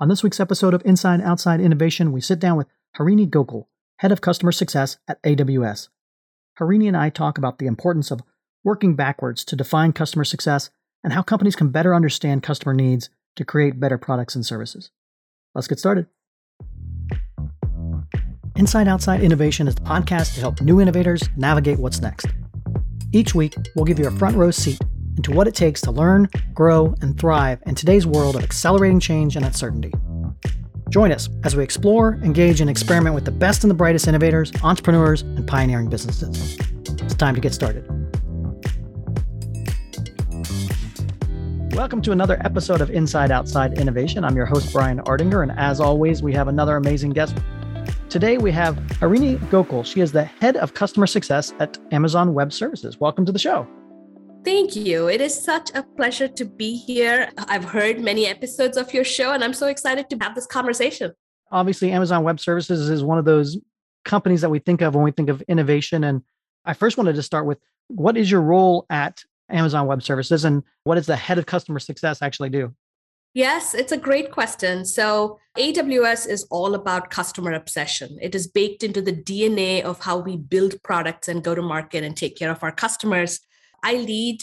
On this week's episode of Inside Outside Innovation, we sit down with Harini Gokul, Head of Customer Success at AWS. Harini and I talk about the importance of working backwards to define customer success and how companies can better understand customer needs to create better products and services. Let's get started. Inside Outside Innovation is the podcast to help new innovators navigate what's next. Each week, we'll give you a front row seat into what it takes to learn, grow, and thrive in today's world of accelerating change and uncertainty. Join us as we explore, engage, and experiment with the best and the brightest innovators, entrepreneurs, and pioneering businesses. It's time to get started. Welcome to another episode of Inside Outside Innovation. I'm your host, Brian Ardinger, and as always, we have another amazing guest. Today, we have Harini Gokul. She is the head of customer success at Amazon Web Services. Welcome to the show. Thank you. It is such a pleasure to be here. I've heard many episodes of your show, and I'm so excited to have this conversation. Obviously, Amazon Web Services is one of those companies that we think of when we think of innovation. And I first wanted to start with what is your role at Amazon Web Services and what does the head of customer success actually do? Yes, it's a great question. So, AWS is all about customer obsession. It is baked into the DNA of how we build products and go to market and take care of our customers. I lead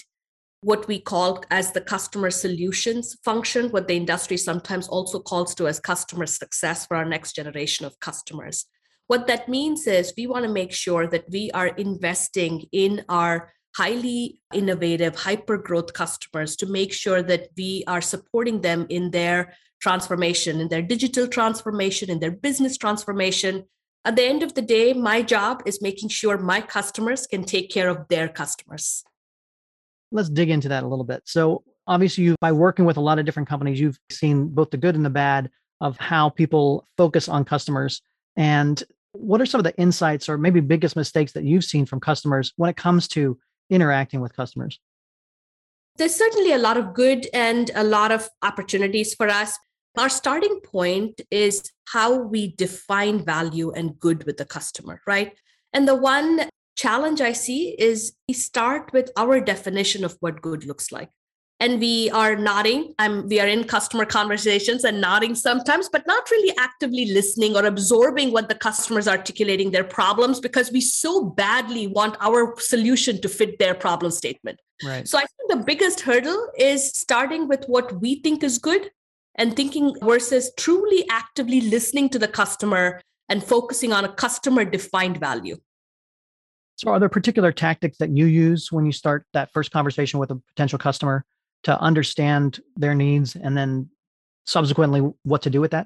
what we call as the customer solutions function, what the industry sometimes also calls to as customer success for our next generation of customers. What that means is we want to make sure that we are investing in our highly innovative, hyper growth customers to make sure that we are supporting them in their transformation, in their digital transformation, in their business transformation. At the end of the day, my job is making sure my customers can take care of their customers let's dig into that a little bit. So, obviously, you by working with a lot of different companies, you've seen both the good and the bad of how people focus on customers. And what are some of the insights or maybe biggest mistakes that you've seen from customers when it comes to interacting with customers? There's certainly a lot of good and a lot of opportunities for us. Our starting point is how we define value and good with the customer, right? And the one challenge I see is we start with our definition of what good looks like. And we are nodding. I'm, we are in customer conversations and nodding sometimes, but not really actively listening or absorbing what the customer's articulating their problems because we so badly want our solution to fit their problem statement. Right. So I think the biggest hurdle is starting with what we think is good and thinking versus truly actively listening to the customer and focusing on a customer defined value. So, are there particular tactics that you use when you start that first conversation with a potential customer to understand their needs and then subsequently what to do with that?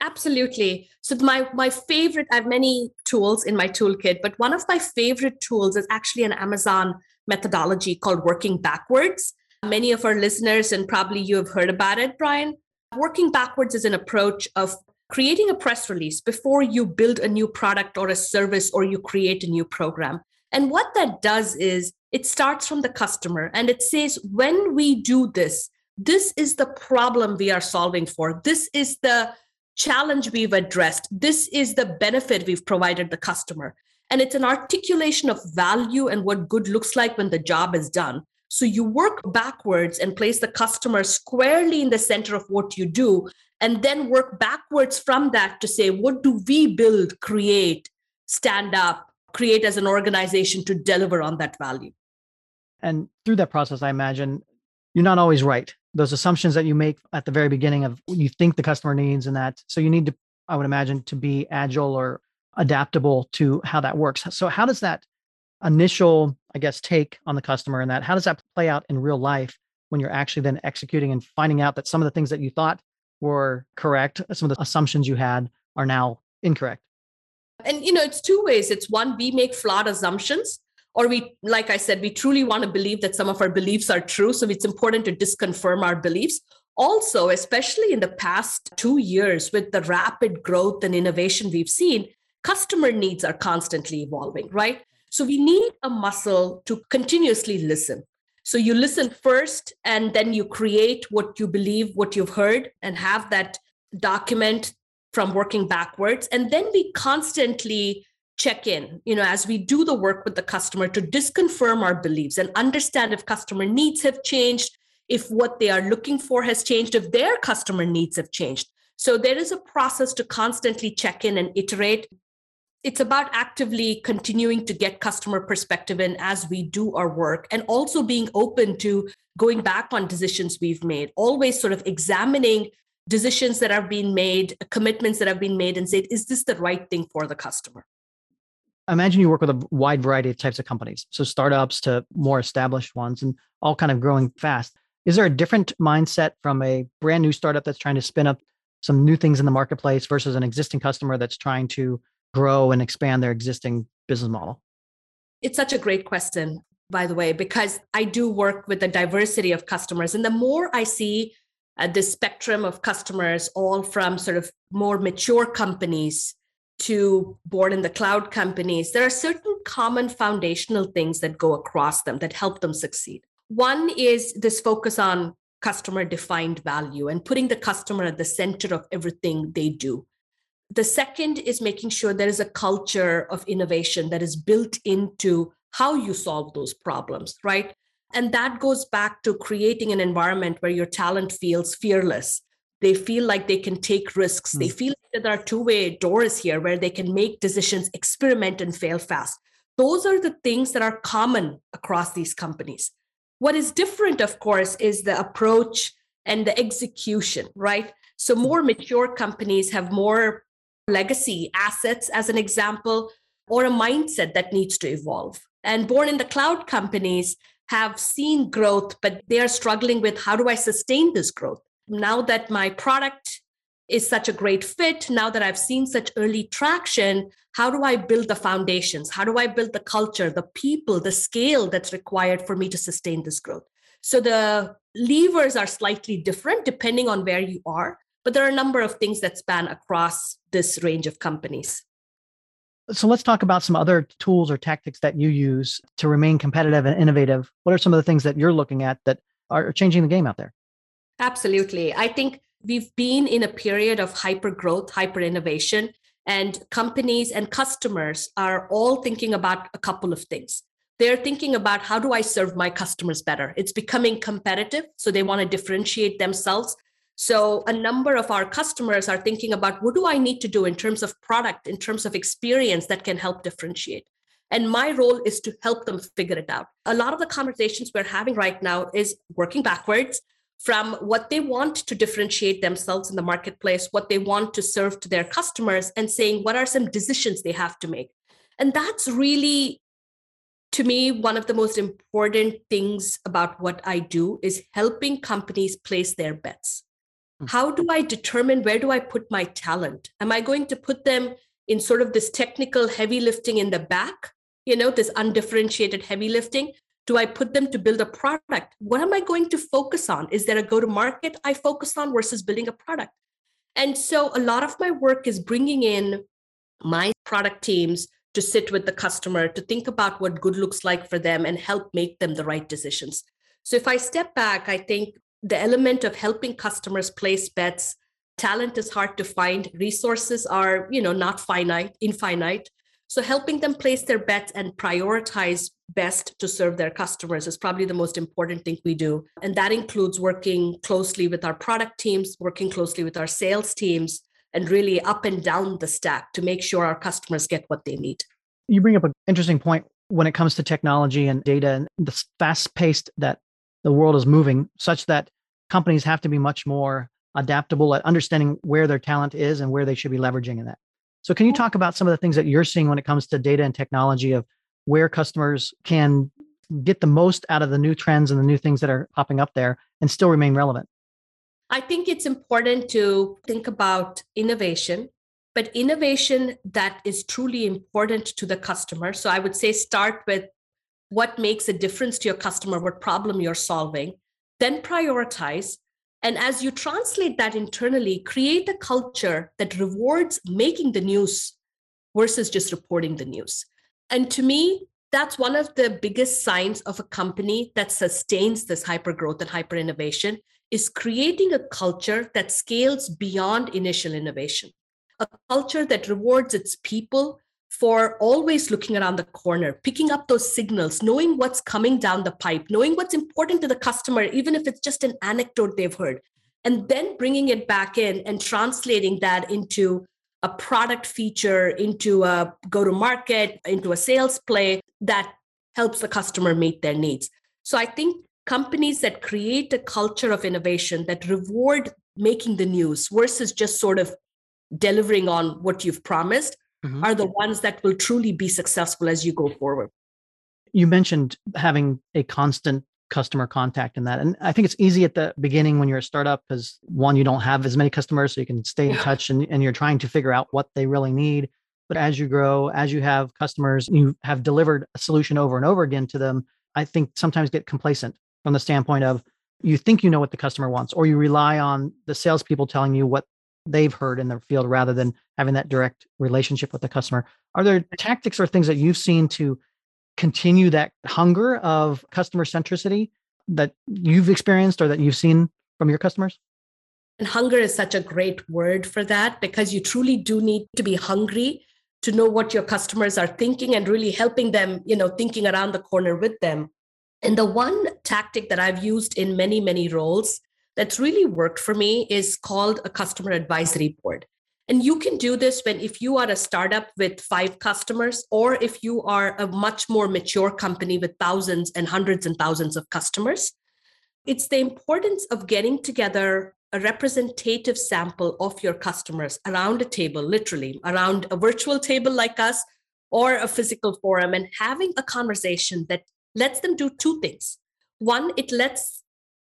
Absolutely. So my my favorite, I have many tools in my toolkit, but one of my favorite tools is actually an Amazon methodology called working backwards. Many of our listeners, and probably you have heard about it, Brian. Working backwards is an approach of creating a press release before you build a new product or a service or you create a new program. And what that does is it starts from the customer and it says, when we do this, this is the problem we are solving for. This is the challenge we've addressed. This is the benefit we've provided the customer. And it's an articulation of value and what good looks like when the job is done. So you work backwards and place the customer squarely in the center of what you do, and then work backwards from that to say, what do we build, create, stand up, create as an organization to deliver on that value. And through that process, I imagine you're not always right. Those assumptions that you make at the very beginning of you think the customer needs and that. So you need to, I would imagine, to be agile or adaptable to how that works. So how does that initial, I guess, take on the customer and that, how does that play out in real life when you're actually then executing and finding out that some of the things that you thought were correct, some of the assumptions you had are now incorrect? And you know, it's two ways. It's one, we make flawed assumptions, or we, like I said, we truly want to believe that some of our beliefs are true. So it's important to disconfirm our beliefs. Also, especially in the past two years, with the rapid growth and innovation we've seen, customer needs are constantly evolving, right? So we need a muscle to continuously listen. So you listen first, and then you create what you believe, what you've heard, and have that document from working backwards. And then we constantly check in, you know, as we do the work with the customer to disconfirm our beliefs and understand if customer needs have changed, if what they are looking for has changed, if their customer needs have changed. So there is a process to constantly check in and iterate. It's about actively continuing to get customer perspective in as we do our work and also being open to going back on decisions we've made, always sort of examining decisions that have been made, commitments that have been made, and say, is this the right thing for the customer? Imagine you work with a wide variety of types of companies, so startups to more established ones, and all kind of growing fast. Is there a different mindset from a brand new startup that's trying to spin up some new things in the marketplace versus an existing customer that's trying to grow and expand their existing business model? It's such a great question, by the way, because I do work with a diversity of customers. And the more I see uh, spectrum of customers, all from sort of more mature companies to born in the cloud companies, there are certain common foundational things that go across them that help them succeed. One is this focus on customer defined value and putting the customer at the center of everything they do. The second is making sure there is a culture of innovation that is built into how you solve those problems, right? And that goes back to creating an environment where your talent feels fearless. They feel like they can take risks. Mm. They feel that there are two way doors here where they can make decisions, experiment, and fail fast. Those are the things that are common across these companies. What is different, of course, is the approach and the execution, right? So, more mature companies have more legacy assets, as an example, or a mindset that needs to evolve. And born in the cloud companies have seen growth, but they are struggling with how do I sustain this growth? Now that my product is such a great fit. Now that I've seen such early traction, how do I build the foundations? How do I build the culture, the people, the scale that's required for me to sustain this growth? So the levers are slightly different depending on where you are, but there are a number of things that span across this range of companies. So let's talk about some other tools or tactics that you use to remain competitive and innovative. What are some of the things that you're looking at that are changing the game out there? Absolutely. I think we've been in a period of hyper growth, hyper innovation, and companies and customers are all thinking about a couple of things. They're thinking about how do I serve my customers better? It's becoming competitive, so they want to differentiate themselves. So, a number of our customers are thinking about what do I need to do in terms of product, in terms of experience that can help differentiate. And my role is to help them figure it out. A lot of the conversations we're having right now is working backwards from what they want to differentiate themselves in the marketplace, what they want to serve to their customers, and saying what are some decisions they have to make. And that's really, to me, one of the most important things about what I do is helping companies place their bets. Hmm. How do I determine where do I put my talent? Am I going to put them in sort of this technical heavy lifting in the back, you know, this undifferentiated heavy lifting? do I put them to build a product? What am I going to focus on? Is there a go to market I focus on versus building a product? And so a lot of my work is bringing in my product teams to sit with the customer, to think about what good looks like for them and help make them the right decisions. So if I step back, I think the element of helping customers place bets, talent is hard to find, resources are, you know, not finite, infinite. So helping them place their bets and prioritize best to serve their customers is probably the most important thing we do. And that includes working closely with our product teams, working closely with our sales teams, and really up and down the stack to make sure our customers get what they need. You bring up an interesting point when it comes to technology and data and the fast paced that the world is moving, such that companies have to be much more adaptable at understanding where their talent is and where they should be leveraging in that. So, can you talk about some of the things that you're seeing when it comes to data and technology of where customers can get the most out of the new trends and the new things that are popping up there and still remain relevant? I think it's important to think about innovation, but innovation that is truly important to the customer. So, I would say start with what makes a difference to your customer, what problem you're solving, then prioritize and as you translate that internally, create a culture that rewards making the news versus just reporting the news. And to me, that's one of the biggest signs of a company that sustains this hyper growth and hyper innovation is creating a culture that scales beyond initial innovation, a culture that rewards its people for always looking around the corner, picking up those signals, knowing what's coming down the pipe, knowing what's important to the customer, even if it's just an anecdote they've heard. and then bringing it back in and translating that into a product feature, into a go to market, into a sales play that helps the customer meet their needs. So I think companies that create a culture of innovation that reward making the news versus just sort of delivering on what you've promised mm-hmm. are the ones that will truly be successful as you go forward. You mentioned having a constant customer contact in that. And I think it's easy at the beginning when you're a startup because one, you don't have as many customers, so you can stay in yeah. touch and, and you're trying to figure out what they really need. But as you grow, as you have customers, you have delivered a solution over and over again to them. I think sometimes get complacent from the standpoint of you think you know what the customer wants, or you rely on the salespeople telling you what they've heard in their field rather than having that direct relationship with the customer. Are there tactics or things that you've seen to continue that hunger of customer centricity that you've experienced or that you've seen from your customers? And hunger is such a great word for that because you truly do need to be hungry to know what your customers are thinking and really helping them, you know, thinking around the corner with them. And the one tactic that I've used in many, many roles that's really worked for me is called a customer advisory board. And you can do this when if you are a startup with five customers, or if you are a much more mature company with thousands and hundreds and thousands of customers. It's the importance of getting together a representative sample of your customers around a table, literally around a virtual table like us or a physical forum, and having a conversation that lets them do two things. One, it lets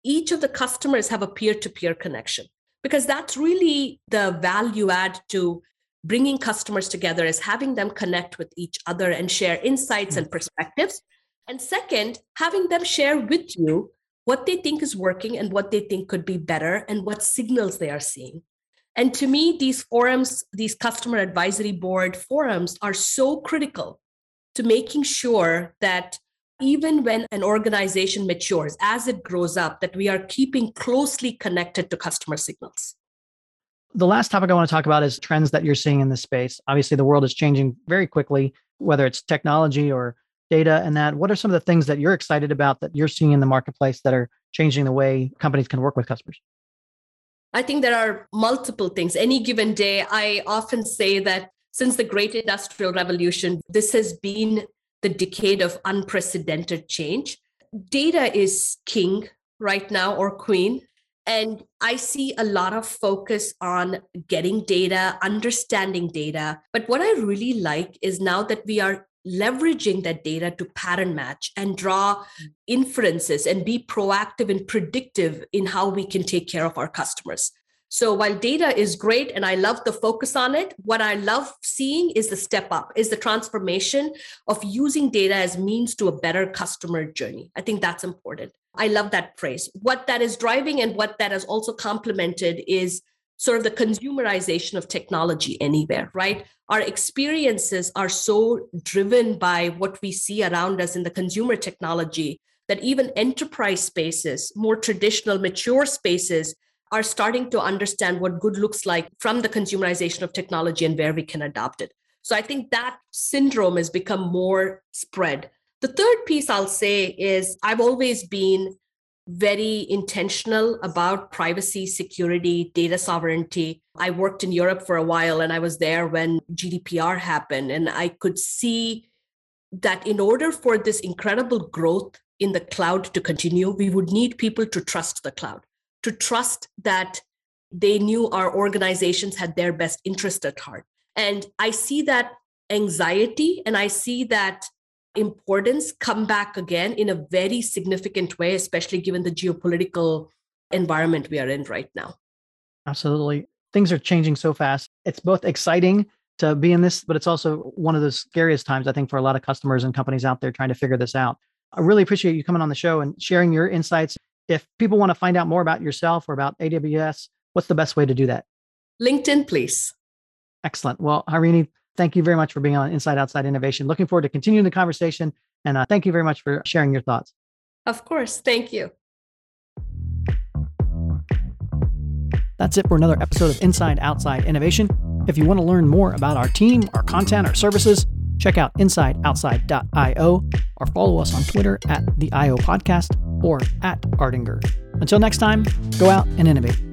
each of the customers have a peer to peer connection because that's really the value add to bringing customers together is having them connect with each other and share insights and mm. perspectives and second having them share with you what they think is working and what they think could be better and what signals they are seeing and to me these forums these customer advisory board forums are so critical to making sure that even when an organization matures, as it grows up, that we are keeping closely connected to customer signals. The last topic I want to talk about is trends that you're seeing in this space. Obviously, the world is changing very quickly, whether it's technology or data and that. What are some of the things that you're excited about that you're seeing in the marketplace that are changing the way companies can work with customers? I think there are multiple things. Any given day, I often say that since the great industrial revolution, this has been the decade of unprecedented change. Data is king right now or queen. And I see a lot of focus on getting data, understanding data. But what I really like is now that we are leveraging that data to pattern match and draw inferences and be proactive and predictive in how we can take care of our customers. So while data is great and I love the focus on it, what I love seeing is the step up, is the transformation of using data as means to a better customer journey. I think that's important. I love that phrase. What that is driving and what that has also complemented is sort of the consumerization of technology anywhere, right? Our experiences are so driven by what we see around us in the consumer technology that even enterprise spaces, more traditional, mature spaces, are starting to understand what good looks like from the consumerization of technology and where we can adopt it. So I think that syndrome has become more spread. The third piece I'll say is I've always been very intentional about privacy, security, data sovereignty. I worked in Europe for a while and I was there when GDPR happened. And I could see that in order for this incredible growth in the cloud to continue, we would need people to trust the cloud to trust that they knew our organizations had their best interest at heart. And I see that anxiety and I see that importance come back again in a very significant way, especially given the geopolitical environment we are in right now. Absolutely. Things are changing so fast. It's both exciting to be in this, but it's also one of the scariest times, I think, for a lot of customers and companies out there trying to figure this out. I really appreciate you coming on the show and sharing your insights if people want to find out more about yourself or about AWS, what's the best way to do that? LinkedIn, please. Excellent. Well, Harini, thank you very much for being on Inside Outside Innovation. Looking forward to continuing the conversation. And uh, thank you very much for sharing your thoughts. Of course. Thank you. That's it for another episode of Inside Outside Innovation. If you want to learn more about our team, our content, our services, check out insideoutside.io or follow us on Twitter at the IO Podcast or at Ardinger. Until next time, go out and innovate.